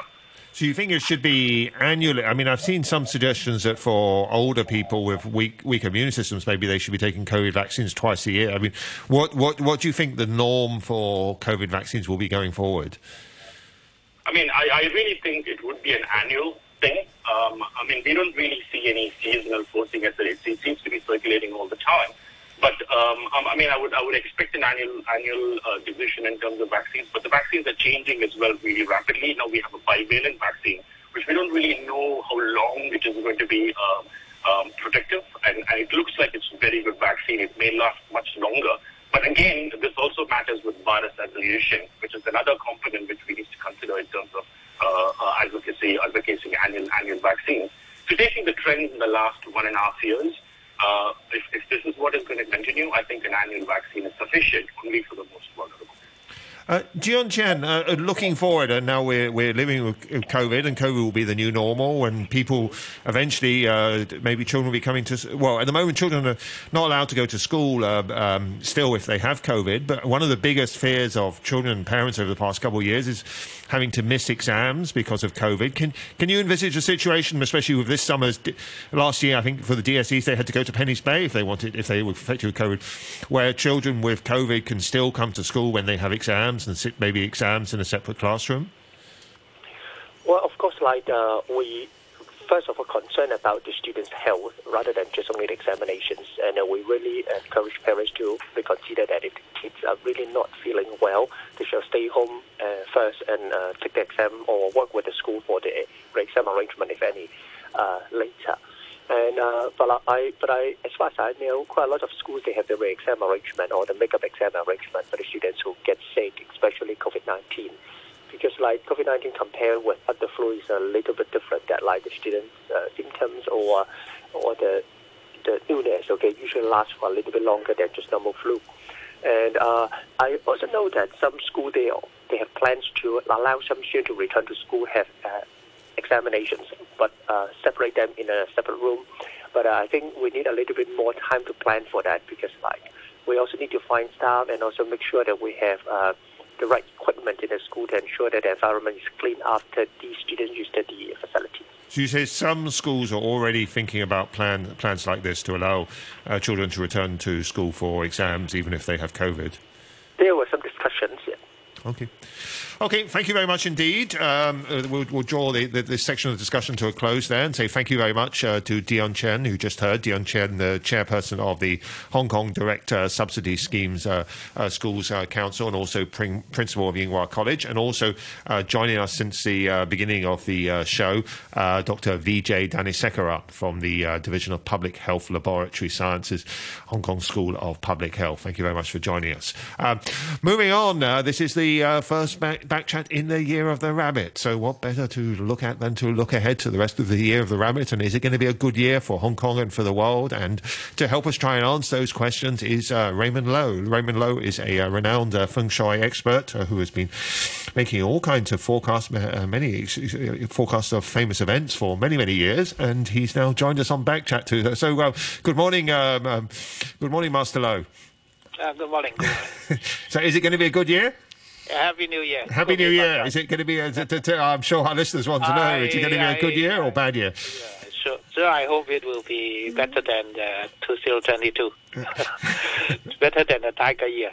So you think it should be annually? I mean, I've seen some suggestions that for older people with weak weak immune systems, maybe they should be taking COVID vaccines twice a year. I mean, what what what do you think the norm for COVID vaccines will be going forward? I mean, I, I really think it would be an annual thing. Um, I mean, we don't really see any seasonal forcing as it, it seems to be circulating all the time. But um, um, I mean, I would I would expect an annual annual uh, division in terms of vaccines. But the vaccines are changing as well really rapidly. Now we have a bivalent vaccine, which we don't really know how long it is going to be um, um, protective, and, and it looks like it's a very good vaccine. It may last much longer. But again, this also matters with virus attenuation, which is another component which we need to consider in terms of uh, uh, advocacy, advocating annual annual vaccines. So taking the trends in the last one and a half years, uh, if, if this going to continue, I think an annual vaccine is sufficient only for the most vulnerable. Uh, Jian Chen, uh, uh, looking forward, and now we're, we're living with with COVID, and COVID will be the new normal, and people eventually, uh, maybe children will be coming to, well, at the moment, children are not allowed to go to school uh, um, still if they have COVID, but one of the biggest fears of children and parents over the past couple of years is having to miss exams because of COVID. Can, can you envisage a situation, especially with this summer's, last year, I think for the DSEs, they had to go to Penny's Bay if they wanted, if they were affected with COVID, where children with COVID can still come to school when they have exams and sit maybe exams in a separate classroom? Well, of course, like uh, we first of all concerned about the students' health rather than just only the examinations, and uh, we really encourage parents to reconsider that if kids are really not feeling well, they should stay home uh, first and uh, take the exam or work with the school for the exam arrangement, if any, uh, later. And uh, but I but I as far as I know, quite a lot of schools they have the re exam arrangement or the makeup exam arrangement for the students who get sick, especially COVID nineteen because like COVID-19 compared with other flu is a little bit different. That like the students' uh, symptoms or or the the illness, okay, usually lasts for a little bit longer than just normal flu. And uh, I also know that some school they they have plans to allow some students to return to school have uh, examinations, but uh, separate them in a separate room. But uh, I think we need a little bit more time to plan for that because like we also need to find staff and also make sure that we have. The right equipment in the school to ensure that the environment is clean after the students use the the facility. So you say some schools are already thinking about plan, plans like this to allow uh, children to return to school for exams even if they have COVID. There were some discussions. Okay. Okay, thank you very much indeed. Um, uh, we'll, we'll draw the, the, this section of the discussion to a close there and say thank you very much uh, to Dion Chen, who just heard. Dion Chen, the chairperson of the Hong Kong Direct uh, Subsidy Schemes uh, uh, Schools uh, Council and also prin- principal of Ying Wa College. And also joining us since the beginning of the show, Dr. Vijay Dhanasekaran from the Division of Public Health Laboratory Sciences, Hong Kong School of Public Health. Thank you very much for joining us. Moving on, this is the the uh, first back, back chat in the year of the rabbit. So, what better to look at than to look ahead to the rest of the year of the rabbit? And is it going to be a good year for Hong Kong and for the world? And to help us try and answer those questions is uh, Raymond Lo. Raymond Lo is a uh, renowned uh, feng shui expert uh, who has been making all kinds of forecasts, uh, many forecasts of famous events for many, many years. And he's now joined us on back chat too. So, good morning, um, um, good morning, Master Lo. Uh, good morning. Good morning. So, is it going to be a good year? Happy New Year. Happy New Year. Is it going to be? A, t- t- t- I'm sure our listeners want to know. is it going to be a good I- year or bad year? So, so I hope it will be better than uh, 2022. better than the Tiger year.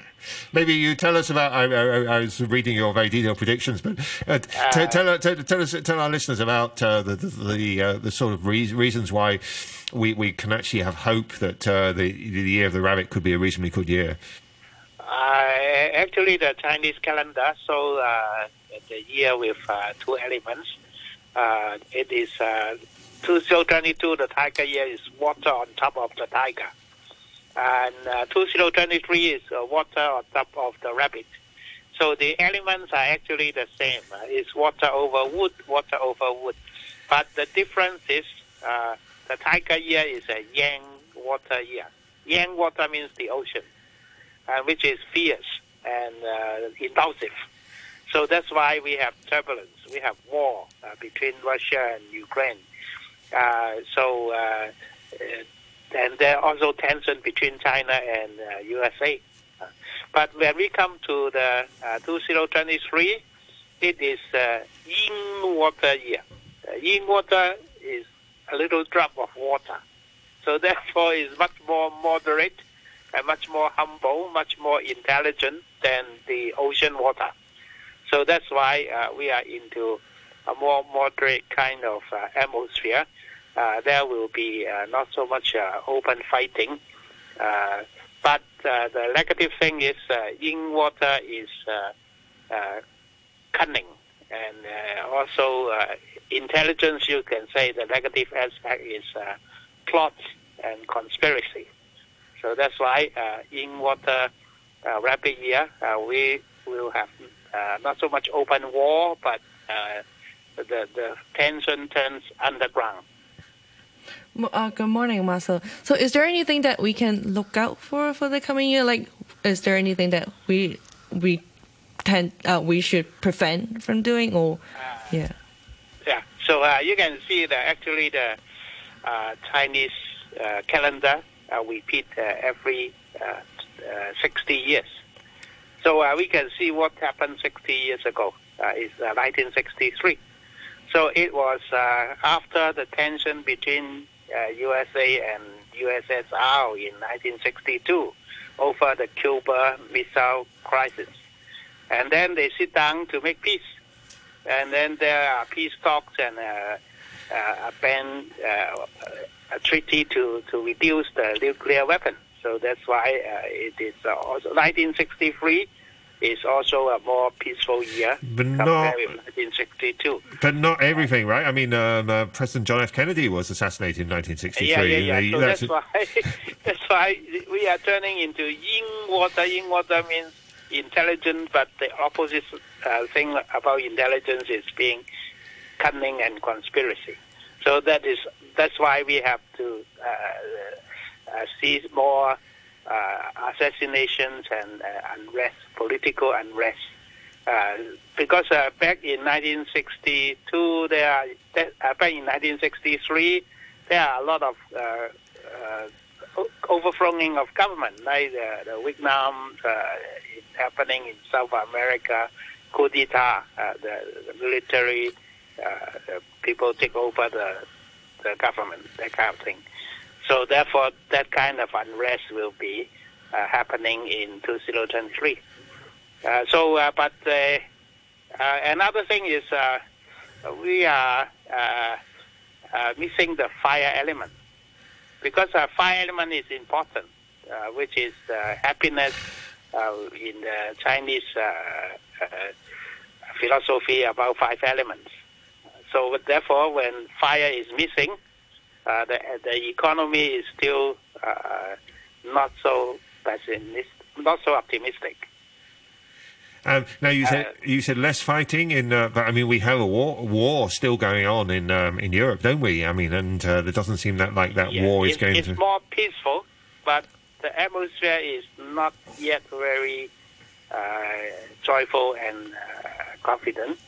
Maybe you tell us about. I, I, I was reading your very detailed predictions, but uh, t- Uh, tell, tell, tell us, tell our listeners about uh, the the the, uh, the sort of re- reasons why we, we can actually have hope that uh, the the year of the rabbit could be a reasonably good year. Uh, actually, the Chinese calendar so uh, the year with uh, two elements. Uh, it is uh, 2022. The Tiger year is water on top of the tiger, and uh, 2023 is water on top of the rabbit. So the elements are actually the same. It's water over wood, water over wood. But the difference is uh, the tiger year is a yang water year. Yang water means the ocean, uh, which is fierce and uh, impulsive. So that's why we have turbulence. We have war uh, between Russia and Ukraine. Uh, so, and there are also tension between China and USA. But when we come to the uh, 2023, it is yin water year. Yin water is a little drop of water. So therefore, it's much more moderate and much more humble, much more intelligent than the ocean water. So that's why uh, we are into a more moderate kind of uh, atmosphere. Uh, there will be uh, not so much uh, open fighting, uh, but the negative thing is yin water is cunning and also intelligence. You can say the negative aspect is plots and conspiracy. So that's why uh, in water uh, rabbit year uh, we will have uh, not so much open war, but uh, the the tension turns underground. Uh, good morning, Marcel. So, is there anything that we can look out for for the coming year? Like, is there anything that we we tend uh, we should prevent from doing, or yeah? Yeah. So uh, you can see that actually the uh, Chinese uh, calendar uh, repeat uh, every uh, uh, 60 years. So we can see what happened 60 years ago. Uh, 1963. So it was after the tension between USA and USSR in 1962 over the Cuba Missile Crisis. And then they sit down to make peace. And then there are peace talks and uh, uh, a ban, uh, a treaty to, to reduce the nuclear weapon. So that's why uh, it is uh, also 1963 is also a more peaceful year But compared not- with 1962. But not everything, right? I mean, um, uh, President John F. Kennedy was assassinated in 1963. Yeah, yeah, yeah. So that's that's why that's why we are turning into yin water. Yin water means intelligent, but the opposite uh, thing about intelligence is being cunning and conspiracy. So that is that's why we have to uh, uh, see more uh, assassinations and uh, unrest, political unrest. Uh, because back in 1962, there are back in 1963, there are a lot of overthrowing of government, like the, the Vietnam happening in South America, coup d'état, uh, the, the military uh, people take over the the government, that kind of thing. So therefore, that kind of unrest will be uh, happening in 2023. Uh, so, uh, but uh, uh, another thing is uh, we are missing the fire element because uh, fire element is important, which is happiness in the Chinese philosophy about five elements. So therefore, when fire is missing, uh, the the economy is still uh, not so pessimistic, not so optimistic. Um, now you said you said less fighting in, uh, but I mean we have a war, war still going on in um, in Europe, don't we? I mean, and uh, there doesn't seem that like that Yeah, war is going it's to. It's more peaceful, but the atmosphere is not yet very uh, joyful and uh, confident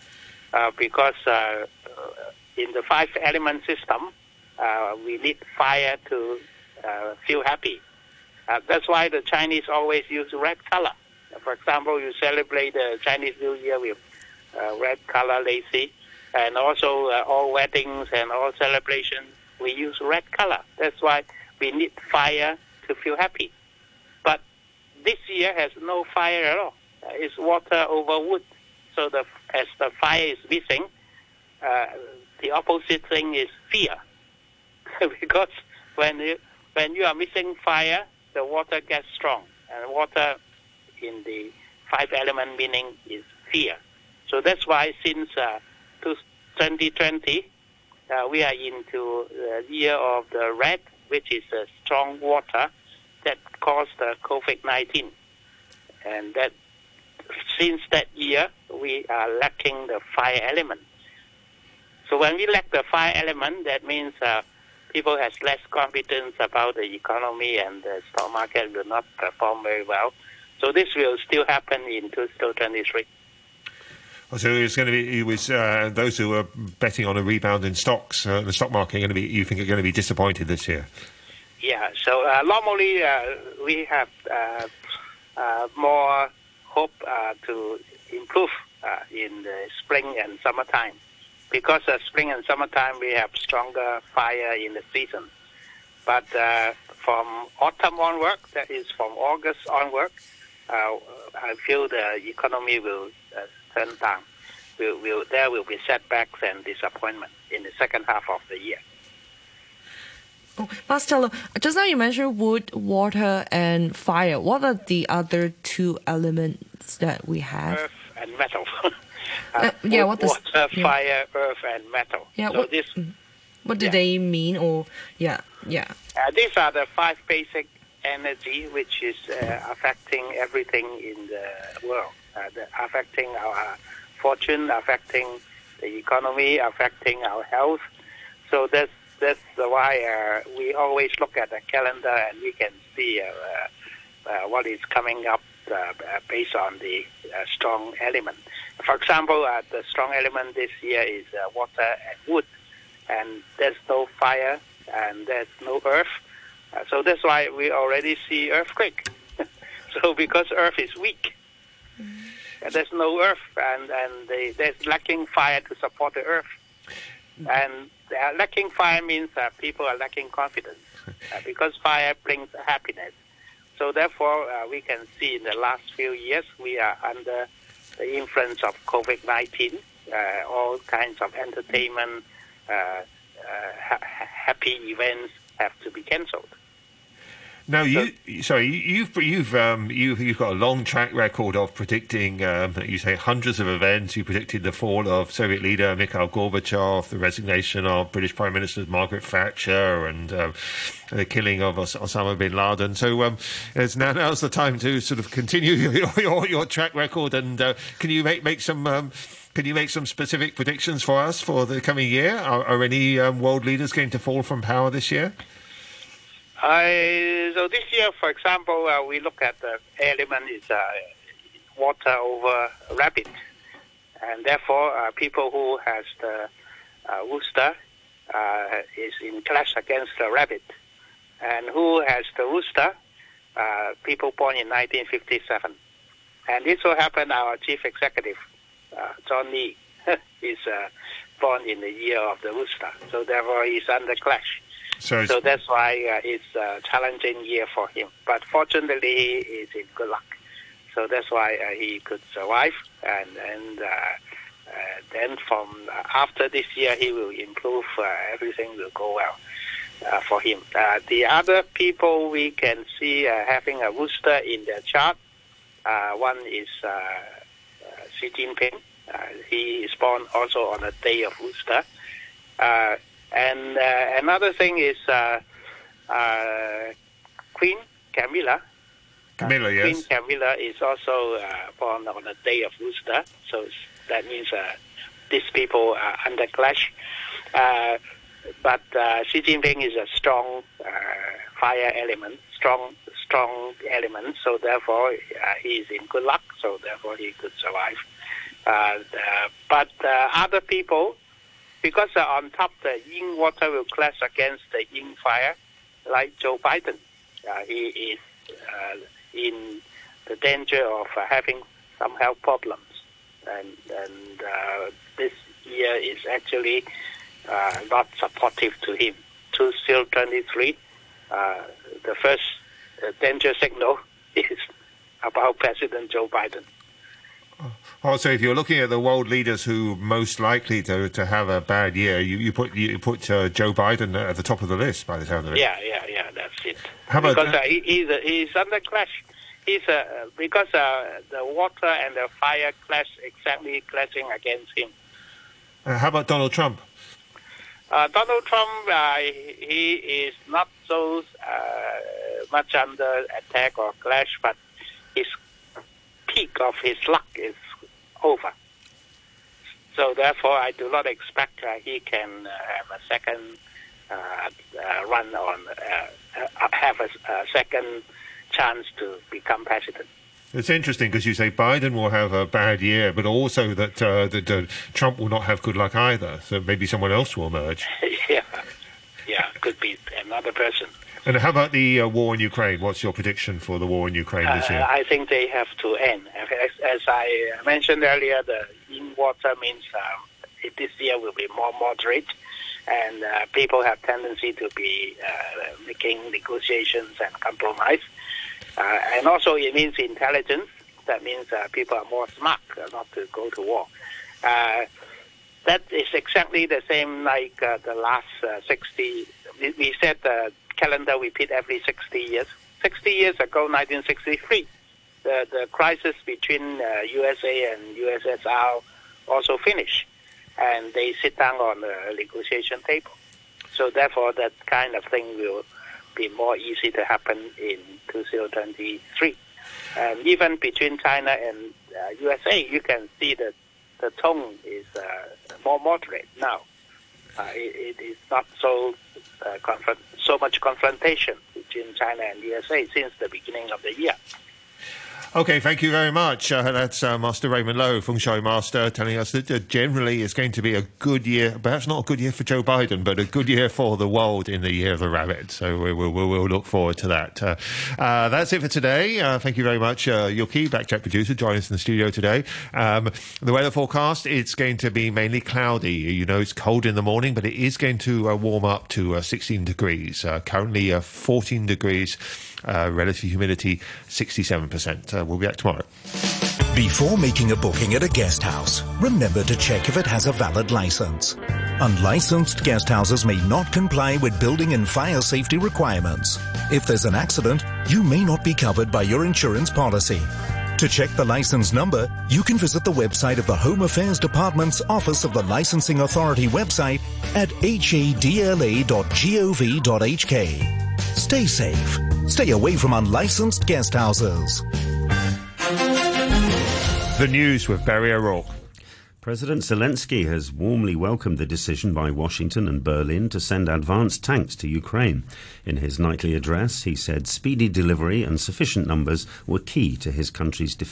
uh, because uh, in the five element system, uh, we need fire to uh, feel happy. Uh, that's why the Chinese always use red color. For example, you celebrate the Chinese New Year with uh, red color lai see, and also uh, all weddings and all celebrations we use red color. That's why we need fire to feel happy. But this year has no fire at all. Uh, it's water over wood. So the as the fire is missing, uh, the opposite thing is fear. because when you when you are missing fire, the water gets strong, and water in the five element meaning is fear. So that's why since uh, 2020, uh, we are into the year of the rat, which is a strong water that caused the COVID-19, and that since that year we are lacking the fire element. So when we lack the fire element, that means uh, people has less confidence about the economy and the stock market will not perform very well. So this will still happen in 2023. So it's going to be. It was uh, those who are betting on a rebound in stocks, uh, the stock market, are going to be. You think are going to be disappointed this year? Yeah. So uh, normally uh, we have uh, uh, more hope uh, to improve uh, in the spring and summertime because uh, spring and summertime we have stronger fire in the season. But uh, from autumn onward, that is from August onward, uh, I feel the economy will uh, turn down. Will, will, there will be setbacks and disappointment in the second half of the year. Oh, Marcelo, just now you mentioned wood, water, and fire. What are the other two elements that we have? Earth and metal. Uh, yeah, what does- water, yeah. fire, earth, and metal. Yeah, so what- this, What do Yeah. they mean? Or yeah, yeah. uh, these are the five basic energy which is uh, affecting everything in the world, uh, the, affecting our fortune, affecting the economy, affecting our health. So that's that's why uh, we always look at the calendar and we can see uh, uh, uh, what is coming up uh, uh, based on the uh, strong element. For example, uh, the strong element this year is uh, water and wood, and there's no fire and there's no earth. Uh, so that's why we already see earthquake. so because earth is weak, and there's no earth, and and they, there's lacking fire to support the earth, and uh, lacking fire means uh, people are lacking confidence uh, because fire brings happiness. So therefore, uh, we can see in the last few years we are under the influence of COVID-19. Uh, all kinds of entertainment, uh, uh, ha- ha- happy events have to be cancelled. Now you, sorry, you- you've you've um, you've you've got a long track record of predicting. Um, you say hundreds of events. You predicted the fall of Soviet leader Mikhail Gorbachev, the resignation of British Prime Minister Margaret Thatcher, and um, the killing of Os- Osama bin Laden. So um, it's now now's the time to sort of continue your your, your track record. And uh, can you make make some? Um, can you make some specific predictions for us for the coming year? Are, are any um, world leaders going to fall from power this year? So this year, for example, uh, we look at the element is uh, water over rabbit, and therefore uh, people who has the rooster is in clash against the rabbit, and who has the rooster, people born in 1957, and this will happen. Our chief executive, uh, John Lee, is uh, born in the year of the rooster, so therefore he's under clash. So, So that's why uh, it's a challenging year for him. But fortunately, he is in good luck. So that's why uh, he could survive. And, and uh, then from after this year, he will improve. Everything will go well uh, for him. Uh, the other people we can see uh, having a rooster in their chart. One is Xi Jinping. He is born also on a day of rooster. And uh, another thing is uh, uh, Queen Camilla. Camilla, yes. Queen Camilla is also uh, born on the day of rooster, so that means uh, these people are under clash. Uh, but uh, Xi Jinping is a strong uh, fire element, strong strong element. So therefore, uh, he is in good luck. So therefore, he could survive. Uh, but uh, other people, because uh, on top the Yin water will clash against the Ying fire, like Joe Biden, uh, he is uh, in the danger of uh, having some health problems, and and uh, this year is actually uh, not supportive to him. To still 23, uh, the first danger signal is about President Joe Biden. Oh, so if you're looking at the world leaders who most likely to, to have a bad year, you, you put you put uh, Joe Biden at the top of the list by the sound of it. Yeah, yeah, yeah. That's it. How about because that? uh, he, he's uh, he's under clash. He's uh, because uh, the water and the fire clash exactly clashing against him. Uh, how about Donald Trump? Uh, Donald Trump, uh, he is not so uh, much under attack or clash, but his peak of his luck is over. So therefore, I do not expect uh, he can uh, have a second uh, uh, run on, uh, uh, have a, a second chance to become president. It's interesting because you say Biden will have a bad year, but also that uh, that uh, Trump will not have good luck either. So maybe someone else will emerge. yeah, yeah, could be another person. And how about the uh, war in Ukraine? What's your prediction for the war in Ukraine this Uh, year? I think they have to end. As, as I mentioned earlier, the in water means um, this year will be more moderate, and uh, people have tendency to be uh, making negotiations and compromise. Uh, and also, it means intelligence. That means uh, people are more smart uh, not to go to war. Uh, that is exactly the same like uh, the last uh, 60. We, said the calendar repeat every 60 years. 60 years ago, 1963, the, the crisis between uh, USA and USSR also finished, and they sit down on the negotiation table. So therefore, that kind of thing will be more easy to happen in 2023. And even between China and uh, USA, you can see that the tone is uh, more moderate now. Uh, it, it is not so uh, confront, so much confrontation between China and USA since the beginning of the year. Okay, thank you very much. Uh, that's uh, Master Raymond Lo, Feng Shui Master, telling us that uh, generally it's going to be a good year, perhaps not a good year for Joe Biden, but a good year for the world in the year of the rabbit. So we, we, we'll, look forward to that. Uh, uh, that's it for today. Uh, thank you very much, uh, Yuki, Backchat producer, joining us in the studio today. Um, the weather forecast, it's going to be mainly cloudy. You know, it's cold in the morning, but it is going to warm up to uh, 16 degrees. Currently uh, 14 degrees. Uh, relative humidity 67%. Uh, we'll be back tomorrow. Before making a booking at a guest house, remember to check if it has a valid license. Unlicensed guest houses may not comply with building and fire safety requirements. If there's an accident, you may not be covered by your insurance policy. To check the license number, you can visit the website of the Home Affairs Department's Office of the Licensing Authority website at hadla.gov.hk. Stay safe. Stay away from unlicensed guest houses. The news with Barry O'Rourke. President Zelensky has warmly welcomed the decision by Washington and Berlin to send advanced tanks to Ukraine. In his nightly address, he said speedy delivery and sufficient numbers were key to his country's defense.